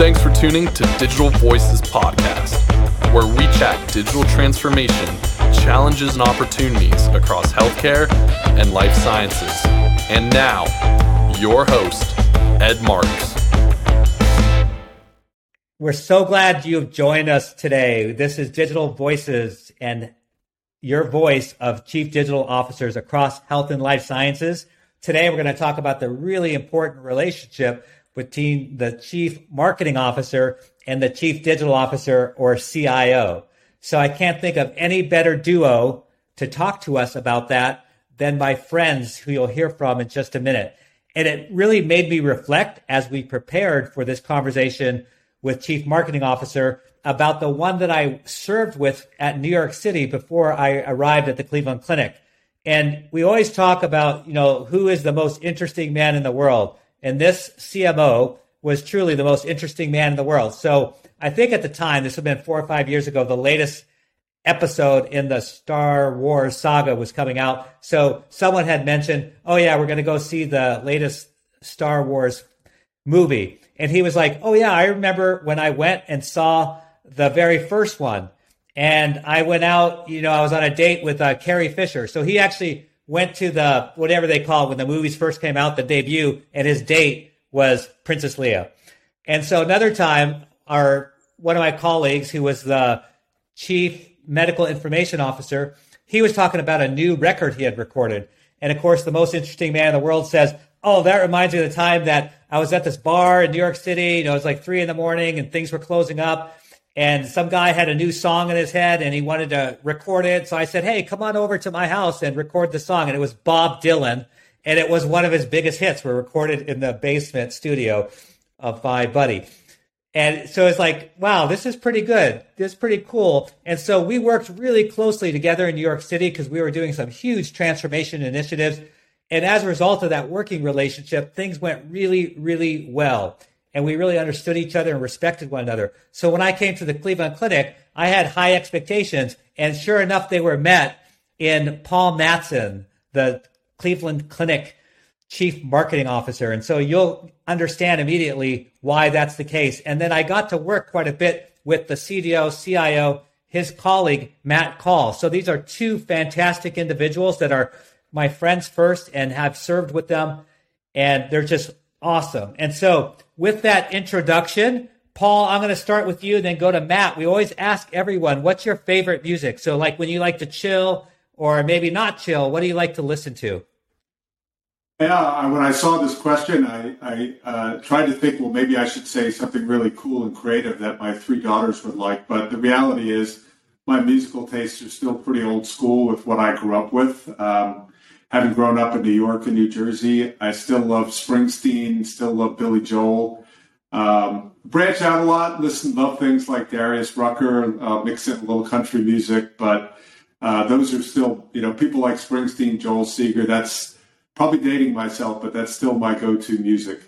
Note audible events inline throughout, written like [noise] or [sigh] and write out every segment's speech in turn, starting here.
Thanks for tuning to Digital Voices Podcast, where we chat digital transformation, challenges, and opportunities across healthcare and life sciences. And now, your host, Ed Marx. We're so glad you have joined us today. This is Digital Voices and your voice of chief digital officers across health and life sciences. Today, we're going to talk about the really important relationship between the chief marketing officer and the chief digital officer or CIO. So I can't think of any better duo to talk to us about that than my friends who you'll hear from in just a minute. And it really made me reflect as we prepared for this conversation with chief marketing officer about the one that I served with at New York City before I arrived at the Cleveland Clinic. And we always talk about, you know, who is the most interesting man in the world. And this CMO was truly the most interesting man in the world. So I think at the time, this had been four or five years ago, the latest episode in the Star Wars saga was coming out. So someone had mentioned, oh, yeah, we're going to go see the latest Star Wars movie. And he was like, oh, yeah, I remember when I went and saw the very first one. And I went out, you know, I was on a date with uh, Carrie Fisher. So he actually went to the whatever they call it when the movies first came out, the debut, and his date was Princess Leia. And so another time, our one of my colleagues, who was the chief medical information officer, he was talking about a new record he had recorded. And of course, the most interesting man in the world says, "Oh, that reminds me of the time that I was at this bar in New York City. You know, it was like three in the morning and things were closing up." And some guy had a new song in his head and he wanted to record it. So I said, Hey, come on over to my house and record the song. And it was Bob Dylan. And it was one of his biggest hits were recorded in the basement studio of my buddy. And so it's like, wow, this is pretty good. This is pretty cool. And so we worked really closely together in New York City because we were doing some huge transformation initiatives. And as a result of that working relationship, things went really, really well and we really understood each other and respected one another. So when I came to the Cleveland Clinic, I had high expectations, and sure enough, they were met in Paul Matsen, the Cleveland Clinic chief marketing officer. And so you'll understand immediately why that's the case. And then I got to work quite a bit with the CDO, CIO, his colleague, Matt Kull. So these are two fantastic individuals that are my friends first and have served with them. And they're just awesome. And so with that introduction, Paul, I'm going to start with you, then go to Matt. We always ask everyone, what's your favorite music? So, like when you like to chill or maybe not chill, what do you like to listen to? Yeah, when I saw this question, I, I uh, tried to think, well, maybe I should say something really cool and creative that my three daughters would like. But the reality is, my musical tastes are still pretty old school with what I grew up with. Um, having grown up in New York and New Jersey, I still love Springsteen, still love Billy Joel. Um, branch out a lot, listen, love things like Darius Rucker, uh, mix in a little country music, but uh, those are still, you know, people like Springsteen, Joel Seger. That's probably dating myself, but that's still my go-to music.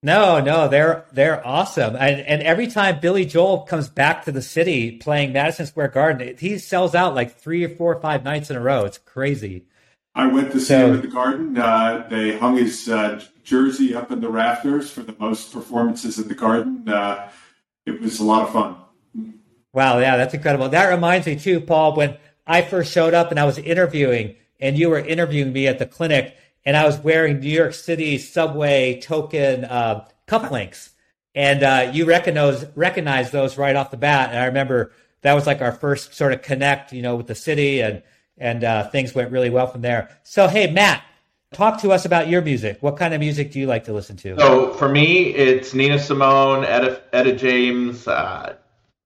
No, no, they're they're awesome, and and every time Billy Joel comes back to the city playing Madison Square Garden, he sells out like three or four or five nights in a row. It's crazy. I went to see so, him at the Garden. Uh, they hung his uh, jersey up in the rafters for the most performances in the Garden. Uh, it was a lot of fun. Wow, yeah, that's incredible. That reminds me too, Paul, when I first showed up and I was interviewing, and you were interviewing me at the clinic, and I was wearing New York City subway token uh, cufflinks, and uh, you recognize recognize those right off the bat. And I remember that was like our first sort of connect, you know, with the city and and uh, things went really well from there. So, hey, Matt, talk to us about your music. What kind of music do you like to listen to? So, for me, it's Nina Simone, Etta, Etta James, uh,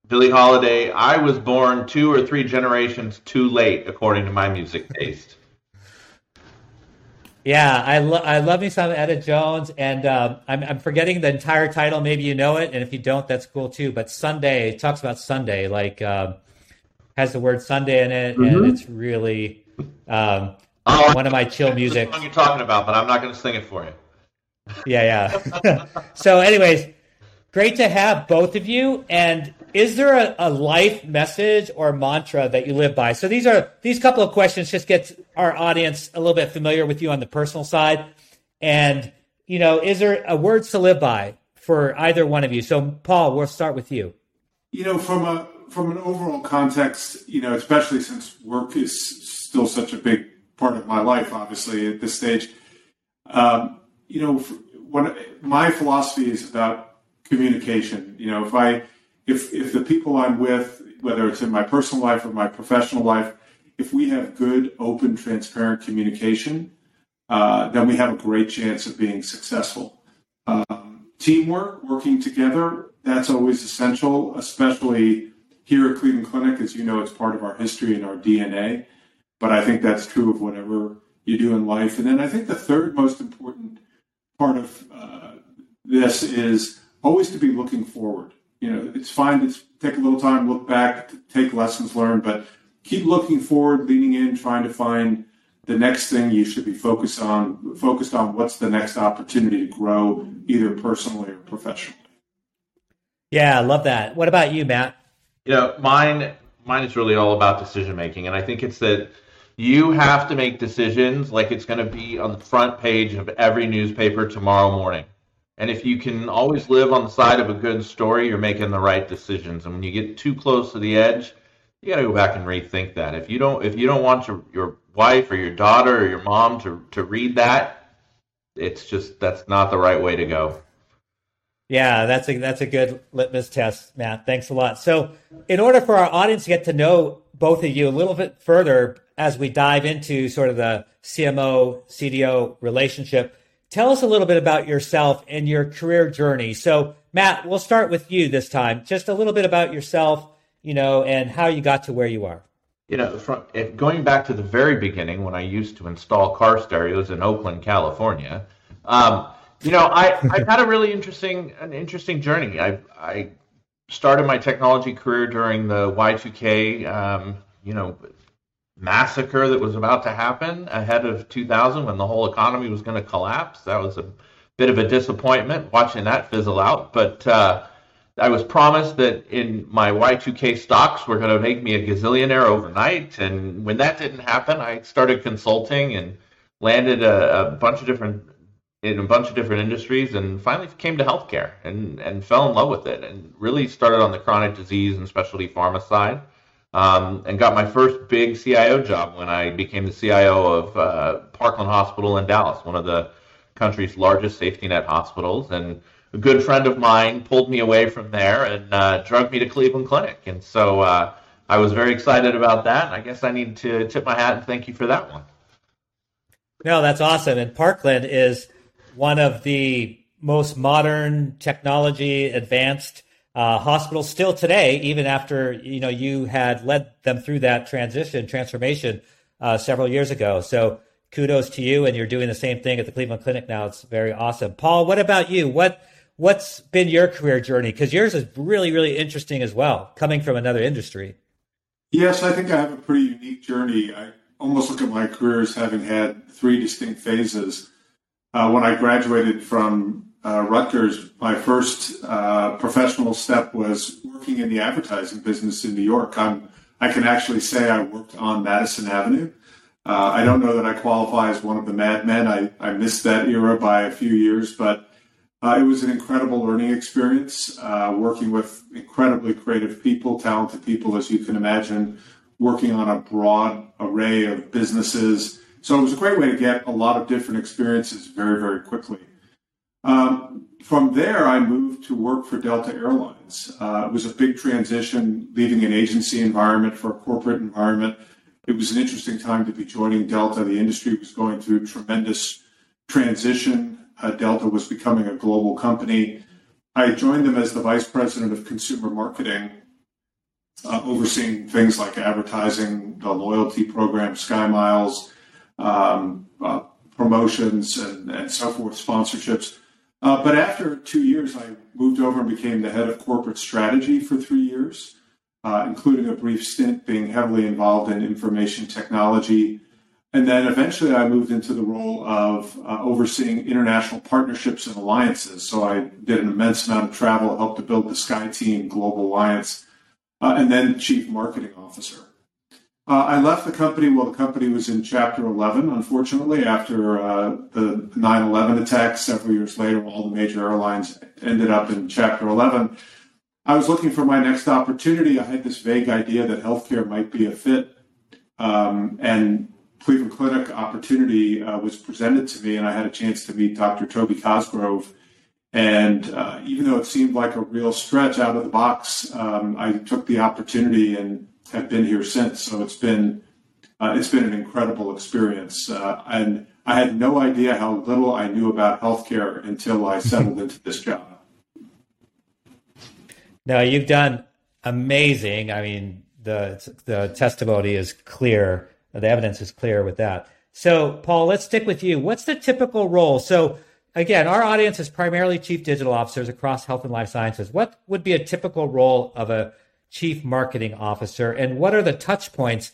Billie Holiday. I was born two or three generations too late, according to my music taste. [laughs] Yeah, I, lo- I love me some Etta Jones, and um, I'm, I'm forgetting the entire title. Maybe you know it, and if you don't, that's cool too. But Sunday talks about Sunday, like um, has the word Sunday in it, mm-hmm. and it's really um, oh, one of my chill music. The song you're talking about, but I'm not going to sing it for you. Yeah, yeah. [laughs] so, anyways, great to have both of you. And is there a, a, life message or mantra that you live by? So these are these couple of questions just get our audience a little bit familiar with you on the personal side. And you know, is there a words to live by for either one of you. So, Paul, we'll start with you. You know, from a from an overall context, you know, especially since work is still such a big part of my life, obviously at this stage, um, you know, my philosophy is about communication. You know, if I if if the people I'm with, whether it's in my personal life or my professional life, if we have good, open, transparent communication, uh, then we have a great chance of being successful. Um, teamwork, working together, that's always essential, especially here at Cleveland Clinic. As you know, it's part of our history and our DNA. But I think that's true of whatever you do in life. And then I think the third most important part of uh, this is always to be looking forward. You know, it's fine to take a little time, look back, take lessons learned, but keep looking forward, leaning in, trying to find the next thing you should be focused on. Focused on what's the next opportunity to grow, either personally or professionally. Yeah, I love that. What about you, Matt? You know, mine mine is really all about decision making, and I think it's that you have to make decisions like it's going to be on the front page of every newspaper tomorrow morning. And if you can always live on the side of a good story, you're making the right decisions. And when you get too close to the edge, you got to go back and rethink that. If you don't, if you don't want your, your wife or your daughter or your mom to to read that, it's just that's not the right way to go. Yeah, that's a that's a good litmus test, Matt. Thanks a lot. So, in order for our audience to get to know both of you a little bit further as we dive into sort of the CMO CDO relationship, tell us a little bit about yourself and your career journey. So, Matt, we'll start with you this time. Just a little bit about yourself, you know, and how you got to where you are. You know, from if going back to the very beginning when I used to install car stereos in Oakland, California. Um, you know, I, I've had a really interesting an interesting journey. I I started my technology career during the Y2K, um, you know, massacre that was about to happen ahead of 2000 when the whole economy was going to collapse. That was a bit of a disappointment watching that fizzle out. But uh, I was promised that in my Y2K stocks were going to make me a gazillionaire overnight. And when that didn't happen, I started consulting and landed a, a bunch of different in a bunch of different industries and finally came to healthcare and, and fell in love with it and really started on the chronic disease and specialty pharma side um, and got my first big CIO job when I became the CIO of uh, Parkland Hospital in Dallas, one of the country's largest safety net hospitals. And a good friend of mine pulled me away from there and uh, drugged me to Cleveland Clinic. And so uh, I was very excited about that. I guess I need to tip my hat and thank you for that one. No, that's awesome. And Parkland is one of the most modern technology advanced uh, hospitals still today, even after you know you had led them through that transition transformation uh, several years ago. So kudos to you, and you're doing the same thing at the Cleveland Clinic now. It's very awesome. Paul, what about you? What what's been your career journey? Because yours is really really interesting as well, coming from another industry. Yes, I think I have a pretty unique journey. I almost look at my career as having had three distinct phases. Uh, when I graduated from uh, Rutgers, my first uh, professional step was working in the advertising business in New York. I'm, I can actually say I worked on Madison Avenue. Uh, I don't know that I qualify as one of the madmen. I, I missed that era by a few years, but uh, it was an incredible learning experience, uh, working with incredibly creative people, talented people, as you can imagine, working on a broad array of businesses so it was a great way to get a lot of different experiences very, very quickly. Um, from there, I moved to work for Delta Airlines. Uh, it was a big transition, leaving an agency environment for a corporate environment. It was an interesting time to be joining Delta. The industry was going through tremendous transition. Uh, Delta was becoming a global company. I joined them as the vice president of consumer marketing, uh, overseeing things like advertising, the loyalty program, SkyMiles, um, uh, promotions and, and, so forth, sponsorships. Uh, but after two years, I moved over and became the head of corporate strategy for three years, uh, including a brief stint being heavily involved in information technology. And then eventually I moved into the role of uh, overseeing international partnerships and alliances. So I did an immense amount of travel, helped to build the SkyTeam Global Alliance, uh, and then chief marketing officer. Uh, I left the company while the company was in Chapter 11, unfortunately, after uh, the 9 11 attacks several years later. All the major airlines ended up in Chapter 11. I was looking for my next opportunity. I had this vague idea that healthcare might be a fit. Um, and Cleveland Clinic opportunity uh, was presented to me, and I had a chance to meet Dr. Toby Cosgrove. And uh, even though it seemed like a real stretch out of the box, um, I took the opportunity and have been here since. So it's been uh, it's been an incredible experience, uh, and I had no idea how little I knew about healthcare until I [laughs] settled into this job. Now you've done amazing. I mean, the the testimony is clear. The evidence is clear with that. So, Paul, let's stick with you. What's the typical role? So, again, our audience is primarily chief digital officers across health and life sciences. What would be a typical role of a chief marketing officer, and what are the touch points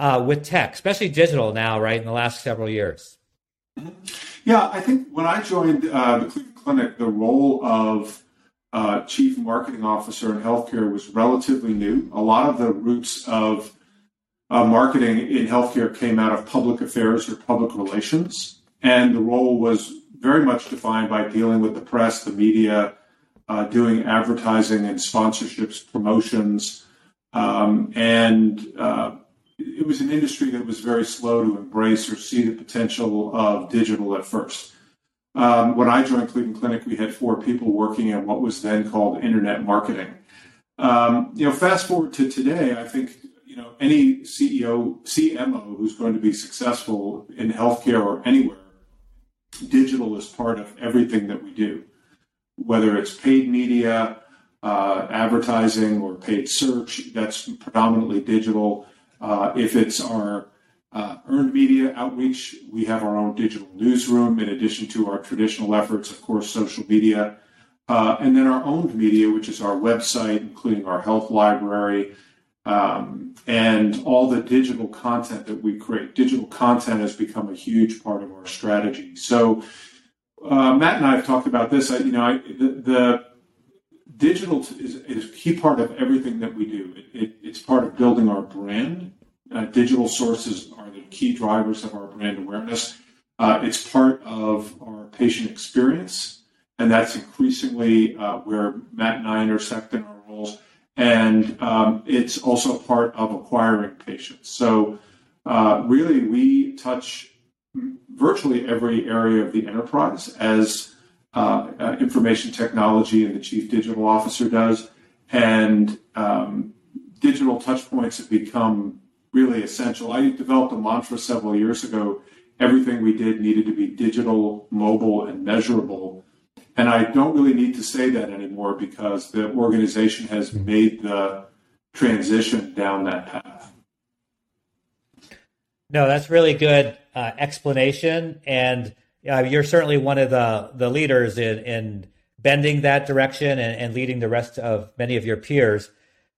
uh, with tech, especially digital now, right, in the last several years? Yeah, I think when I joined uh, the Cleveland Clinic, the role of uh, chief marketing officer in healthcare was relatively new. A lot of the roots of uh, marketing in healthcare came out of public affairs or public relations, and the role was very much defined by dealing with the press, the media, uh, doing advertising and sponsorships, promotions, um, and uh, it was an industry that was very slow to embrace or see the potential of digital at first. Um, when I joined Cleveland Clinic, we had four people working in what was then called internet marketing. Um, you know, fast forward to today, I think you know any CEO, CMO who's going to be successful in healthcare or anywhere, digital is part of everything that we do whether it's paid media, uh, advertising, or paid search, that's predominantly digital. Uh, if it's our uh, earned media outreach, we have our own digital newsroom in addition to our traditional efforts, of course, social media. Uh, and then our owned media, which is our website, including our health library, um, and all the digital content that we create. Digital content has become a huge part of our strategy. So uh, Matt and I have talked about this. I, you know, I, the, the, digital is, is, a key part of everything that we do. It, it, it's part of building our brand. Uh, digital sources are the key drivers of our brand awareness. Uh, it's part of our patient experience, and that's increasingly uh, where Matt and I intersect in our roles. And um, it's also part of acquiring patients. So, uh, really, we touch virtually every area of the enterprise as uh, uh, information technology and the chief digital officer does. And um, digital touchpoints have become really essential. I developed a mantra several years ago. Everything we did needed to be digital, mobile, and measurable. And I don't really need to say that anymore because the organization has made the transition down that path. No, that's really good uh, explanation, and uh, you're certainly one of the the leaders in in bending that direction and, and leading the rest of many of your peers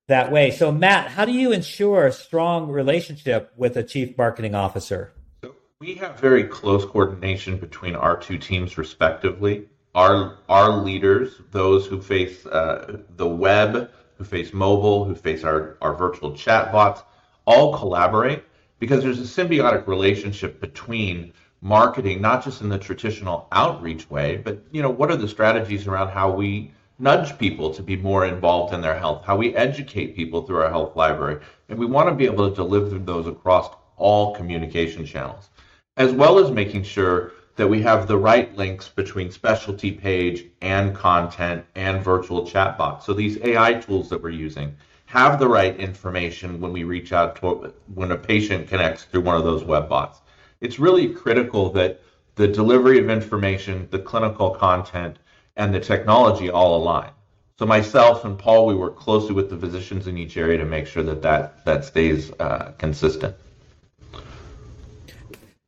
that way. So, Matt, how do you ensure a strong relationship with a chief marketing officer? So we have very close coordination between our two teams, respectively. Our our leaders, those who face uh, the web, who face mobile, who face our, our virtual chat bots, all collaborate because there's a symbiotic relationship between marketing, not just in the traditional outreach way, but you know, what are the strategies around how we nudge people to be more involved in their health, how we educate people through our health library, and we want to be able to deliver those across all communication channels, as well as making sure that we have the right links between specialty page and content and virtual chatbots. So these AI tools that we're using have the right information when we reach out to when a patient connects through one of those web bots. It's really critical that the delivery of information, the clinical content, and the technology all align. So myself and Paul, we work closely with the physicians in each area to make sure that that, that stays uh, consistent.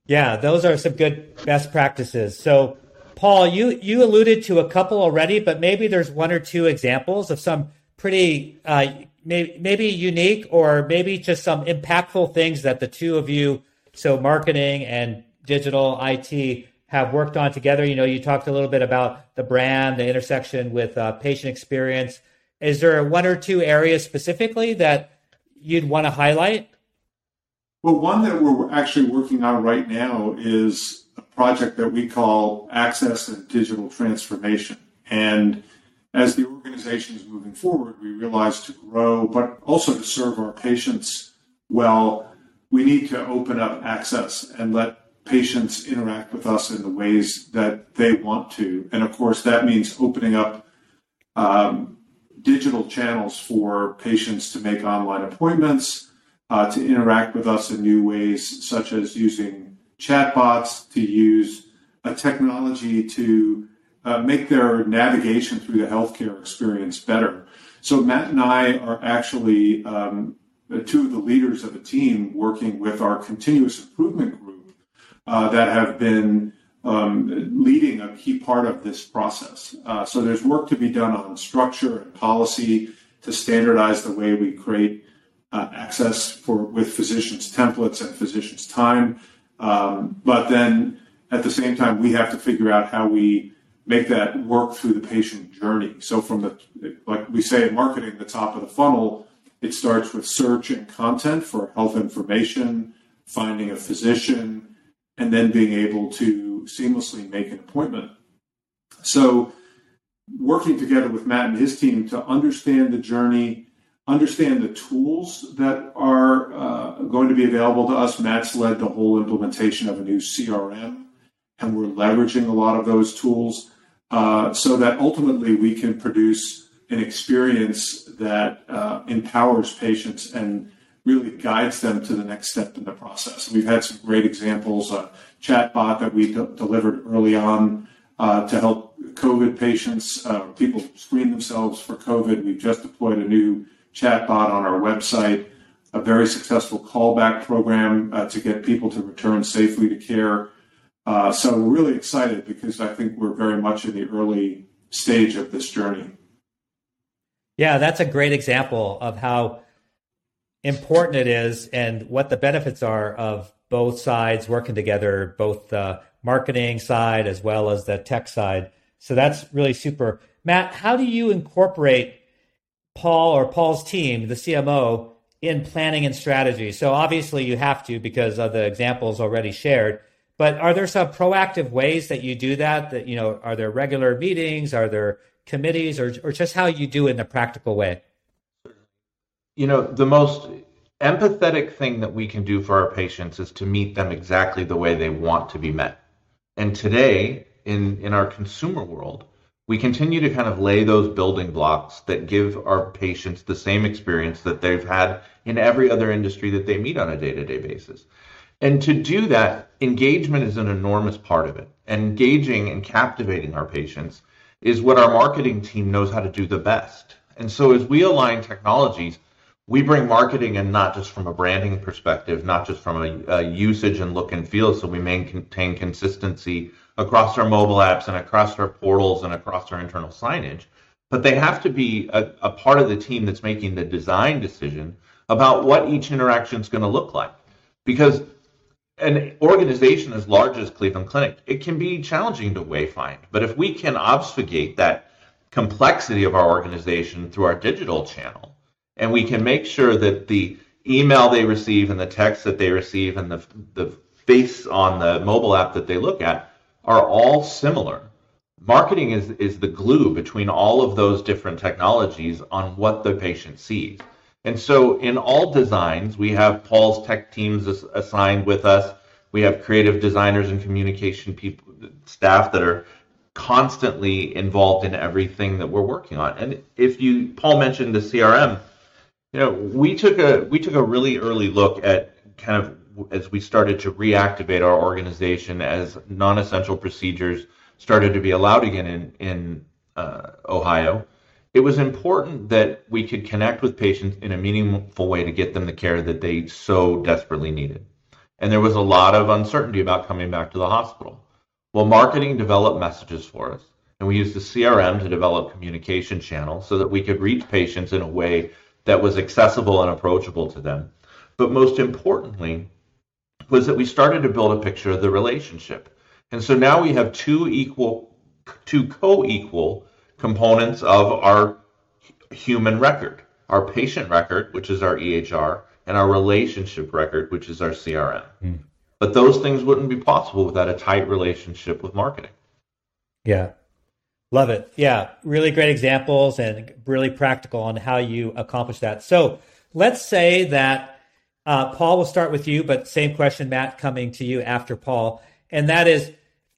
Yeah, those are some good best practices. So, Paul, you you alluded to a couple already, but maybe there's one or two examples of some pretty uh, maybe, maybe unique or maybe just some impactful things that the two of you, so marketing and digital IT, have worked on together? You know, you talked a little bit about the brand, the intersection with uh, patient experience. Is there one or two areas specifically that you'd want to highlight? Well, one that we're actually working on right now is a project that we call Access and Digital Transformation. And as the organization is moving forward, we realize to grow, but also to serve our patients well, we need to open up access and let patients interact with us in the ways that they want to. And of course, that means opening up um, digital channels for patients to make online appointments, uh, to interact with us in new ways, such as using chatbots, to use a technology to uh, make their navigation through the healthcare experience better. So Matt and I are actually um, two of the leaders of a team working with our continuous improvement group uh, that have been um, leading a key part of this process. Uh, so there's work to be done on structure and policy to standardize the way we create uh, access for with physicians' templates and physicians' time. Um, but then at the same time, we have to figure out how we make that work through the patient journey. So from the like we say in marketing, the top of the funnel, it starts with search and content for health information, finding a physician, and then being able to seamlessly make an appointment. So, working together with Matt and his team to understand the journey, understand the tools that are uh, going to be available to us. Matt's led the whole implementation of a new CRM, and we're leveraging a lot of those tools uh, so that ultimately we can produce an experience that uh, empowers patients and really guides them to the next step in the process. We've had some great examples, a chatbot that we de- delivered early on uh, to help COVID patients, uh, people screen themselves for COVID. We've just deployed a new chatbot on our website, a very successful callback program uh, to get people to return safely to care. Uh, so we're really excited because I think we're very much in the early stage of this journey. Yeah, that's a great example of how important it is and what the benefits are of both sides working together, both the marketing side as well as the tech side. So that's really super. Matt, how do you incorporate Paul or Paul's team, the CMO, in planning and strategy? So obviously you have to because of the examples already shared. But are there some proactive ways that you do that? That you know, are there regular meetings? Are there committees, or or just how you do in a practical way? you know, the most empathetic thing that we can do for our patients is to meet them exactly the way they want to be met. And today, in, in our consumer world, we continue to kind of lay those building blocks that give our patients the same experience that they've had in every other industry that they meet on a day to day basis. And to do that, engagement is an enormous part of it. And engaging and captivating our patients is what our marketing team knows how to do the best. And so as we align technologies, we bring marketing in not just from a branding perspective, not just from a, a, usage and look and feel, so we maintain consistency across our mobile apps and across our portals and across our internal signage, but they have to be a, a part of the team that's making the design decision about what each interaction is going to look like. Because an organization as large as Cleveland Clinic, it can be challenging to wayfind, but if we can obfuscate that complexity of our organization through our digital channel, and we can make sure that the email they receive and the text that they receive and the, the face on the mobile app that they look at are all similar. Marketing is, is the glue between all of those different technologies on what the patient sees. And so in all designs, we have Paul's tech teams assigned with us. We have creative designers and communication people, staff that are constantly involved in everything that we're working on. And if you, Paul mentioned the CRM, you know, we took a we took a really early look at kind of as we started to reactivate our organization as non-essential procedures started to be allowed again in in uh, Ohio. It was important that we could connect with patients in a meaningful way to get them the care that they so desperately needed. And there was a lot of uncertainty about coming back to the hospital. Well, marketing developed messages for us, and we used the CRM to develop communication channels so that we could reach patients in a way that was accessible and approachable to them. But most importantly, was that we started to build a picture of the relationship. And so now we have two equal, two co-equal components of our human record. Our patient record, which is our EHR, and our relationship record, which is our CRM. Mm. But those things wouldn't be possible without a tight relationship with marketing. Yeah. Love it. Yeah. Really great examples and really practical on how you accomplish that. So let's say that uh, Paul will start with you, but same question, Matt, coming to you after Paul. And that is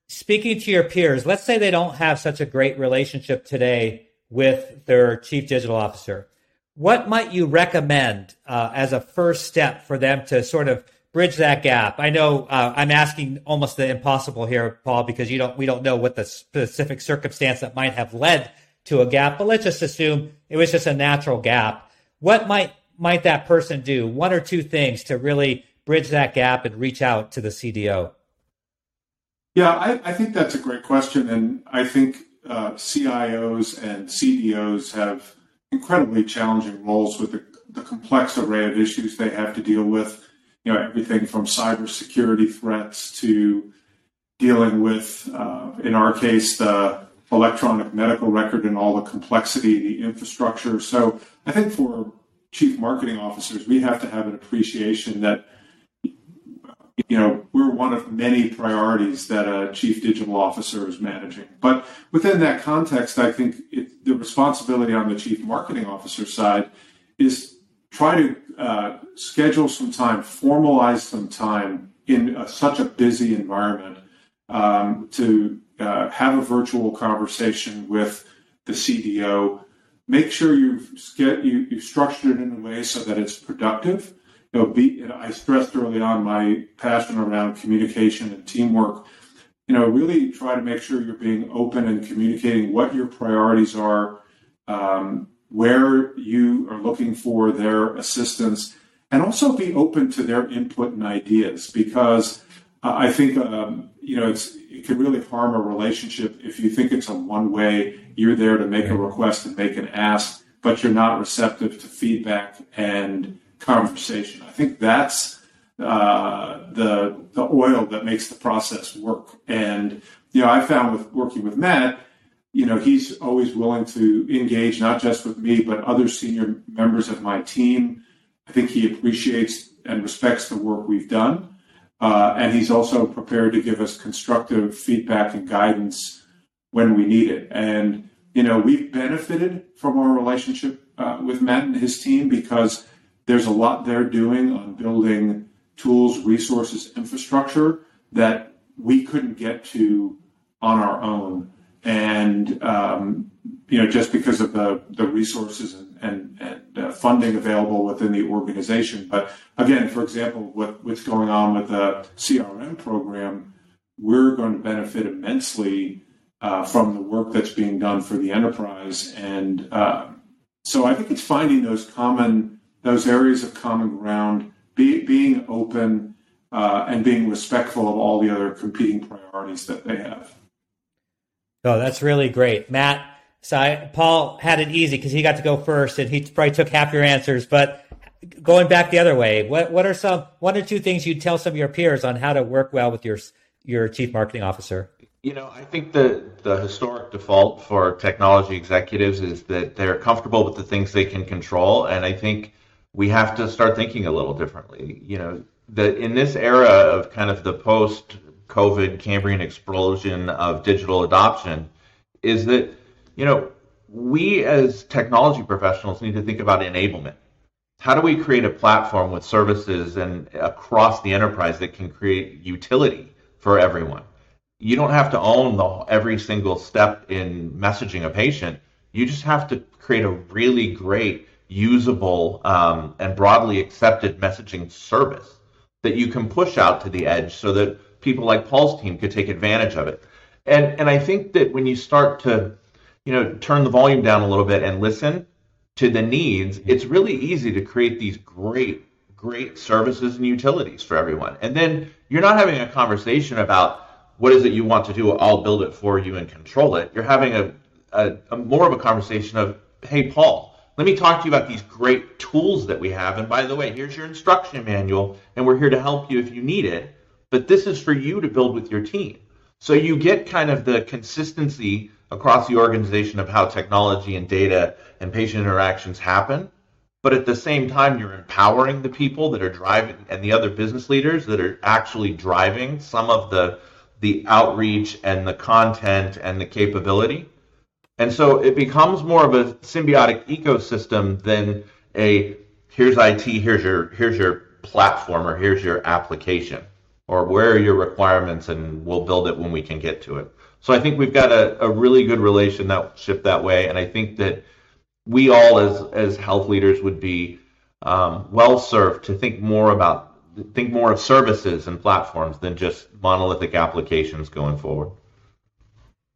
speaking to your peers. Let's say they don't have such a great relationship today with their chief digital officer. What might you recommend uh, as a first step for them to sort of bridge that gap? I know uh, I'm asking almost the impossible here, Paul, because you don't we don't know what the specific circumstance that might have led to a gap, but let's just assume it was just a natural gap. What might might that person do? One or two things to really bridge that gap and reach out to the CDO. Yeah, I, I think that's a great question, and I think uh, CIOs and CDOs have incredibly challenging roles with the, the complex array of issues they have to deal with you know everything from cybersecurity threats to dealing with, uh, in our case, the electronic medical record and all the complexity, the infrastructure. So I think for chief marketing officers, we have to have an appreciation that you know we're one of many priorities that a chief digital officer is managing. But within that context, I think it, the responsibility on the chief marketing officer side is try to uh, schedule some time, formalize some time in a, such a busy environment um, to uh, have a virtual conversation with the CDO. Make sure you've, you, you've structured it in a way so that it's productive. You know, be, I stressed early on my passion around communication and teamwork. You know, really try to make sure you're being open and communicating what your priorities are. Um, where you are looking for their assistance, and also be open to their input and ideas because uh, I think um, you know it can really harm a relationship if you think it's a one way. You're there to make a request and make an ask, but you're not receptive to feedback and conversation. I think that's uh, the the oil that makes the process work. And you know, I found with working with Matt you know, he's always willing to engage not just with me, but other senior members of my team. I think he appreciates and respects the work we've done. Uh, and he's also prepared to give us constructive feedback and guidance when we need it. And, you know, we've benefited from our relationship uh, with Matt and his team because there's a lot they're doing on building tools, resources, infrastructure that we couldn't get to on our own and um, you know just because of the the resources and and, and uh, funding available within the organization. But again, for example, what, what's going on with the CRM program, we're going to benefit immensely uh, from the work that's being done for the enterprise, and uh, so I think it's finding those common those areas of common ground, be, being open. Uh, and being respectful of all the other competing priorities that they have. Oh, that's really great, Matt. So I, Paul had it easy because he got to go first, and he probably took half your answers. But going back the other way, what what are some one or two things you'd tell some of your peers on how to work well with your your chief marketing officer? You know, I think the the historic default for technology executives is that they're comfortable with the things they can control, and I think we have to start thinking a little differently. You know, that in this era of kind of the post COVID Cambrian explosion of digital adoption is that, you know, we as technology professionals need to think about enablement. How do we create a platform with services and across the enterprise that can create utility for everyone? You don't have to own the, every single step in messaging a patient. You just have to create a really great, usable, um, and broadly accepted messaging service that you can push out to the edge so that people like Paul's team could take advantage of it. And and I think that when you start to, you know, turn the volume down a little bit and listen to the needs, it's really easy to create these great great services and utilities for everyone. And then you're not having a conversation about what is it you want to do, I'll build it for you and control it. You're having a, a, a more of a conversation of, hey Paul, let me talk to you about these great tools that we have. And by the way, here's your instruction manual, and we're here to help you if you need it but this is for you to build with your team. So you get kind of the consistency across the organization of how technology and data and patient interactions happen, but at the same time, you're empowering the people that are driving and the other business leaders that are actually driving some of the the outreach and the content and the capability. And so it becomes more of a symbiotic ecosystem than a here's IT, here's your here's your platform or here's your application or where are your requirements and we'll build it when we can get to it. So I think we've got a, a really good relationship that way. And I think that we all as, as health leaders would be um, well served to think more about think more of services and platforms than just monolithic applications going forward.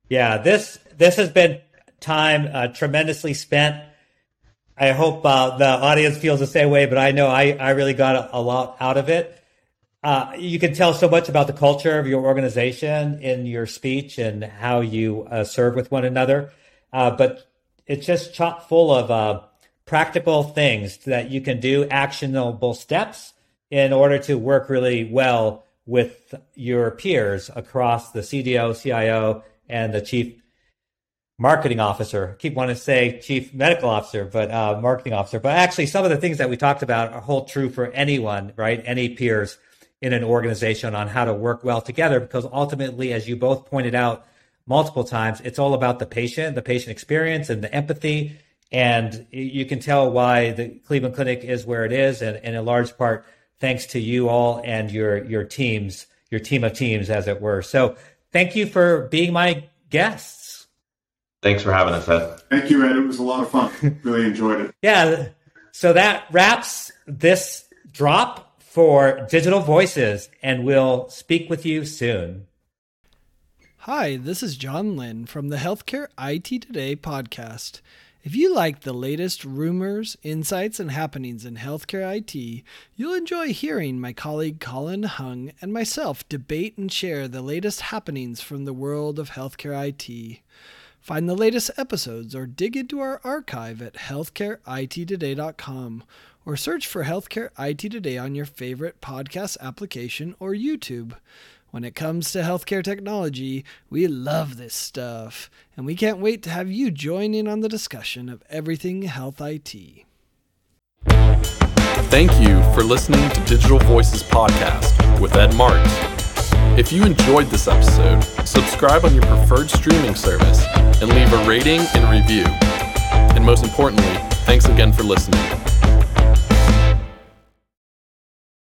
Yeah, this this has been time uh, tremendously spent. I hope uh, the audience feels the same way, but I know I, I really got a, a lot out of it. Uh, you can tell so much about the culture of your organization in your speech and how you uh, serve with one another. Uh, but it's just chock full of uh, practical things that you can do, actionable steps in order to work really well with your peers across the CDO, CIO, and the chief marketing officer. I keep wanting to say chief medical officer, but uh, marketing officer. But actually, some of the things that we talked about are hold true for anyone, right? Any peers in an organization on how to work well together. Because ultimately, as you both pointed out multiple times, it's all about the patient, the patient experience, and the empathy. And you can tell why the Cleveland Clinic is where it is, and, and in large part thanks to you all and your your teams, your team of teams, as it were. So, thank you for being my guests. Thanks for having us, Ed. Thank you, Ed. It was a lot of fun. [laughs] really enjoyed it. Yeah. So that wraps this drop for Digital Voices, and we'll speak with you soon. Hi, this is John Lynn from the Healthcare IT Today podcast. If you like the latest rumors, insights, and happenings in healthcare IT, you'll enjoy hearing my colleague Colin Hung and myself debate and share the latest happenings from the world of healthcare IT. Find the latest episodes or dig into our archive at healthcareittoday.com or search for Healthcare IT Today on your favorite podcast application or YouTube. When it comes to healthcare technology, we love this stuff, and we can't wait to have you join in on the discussion of everything health IT. Thank you for listening to Digital Voices Podcast with Ed Marx. If you enjoyed this episode, subscribe on your preferred streaming service and leave a rating and review. And most importantly, thanks again for listening.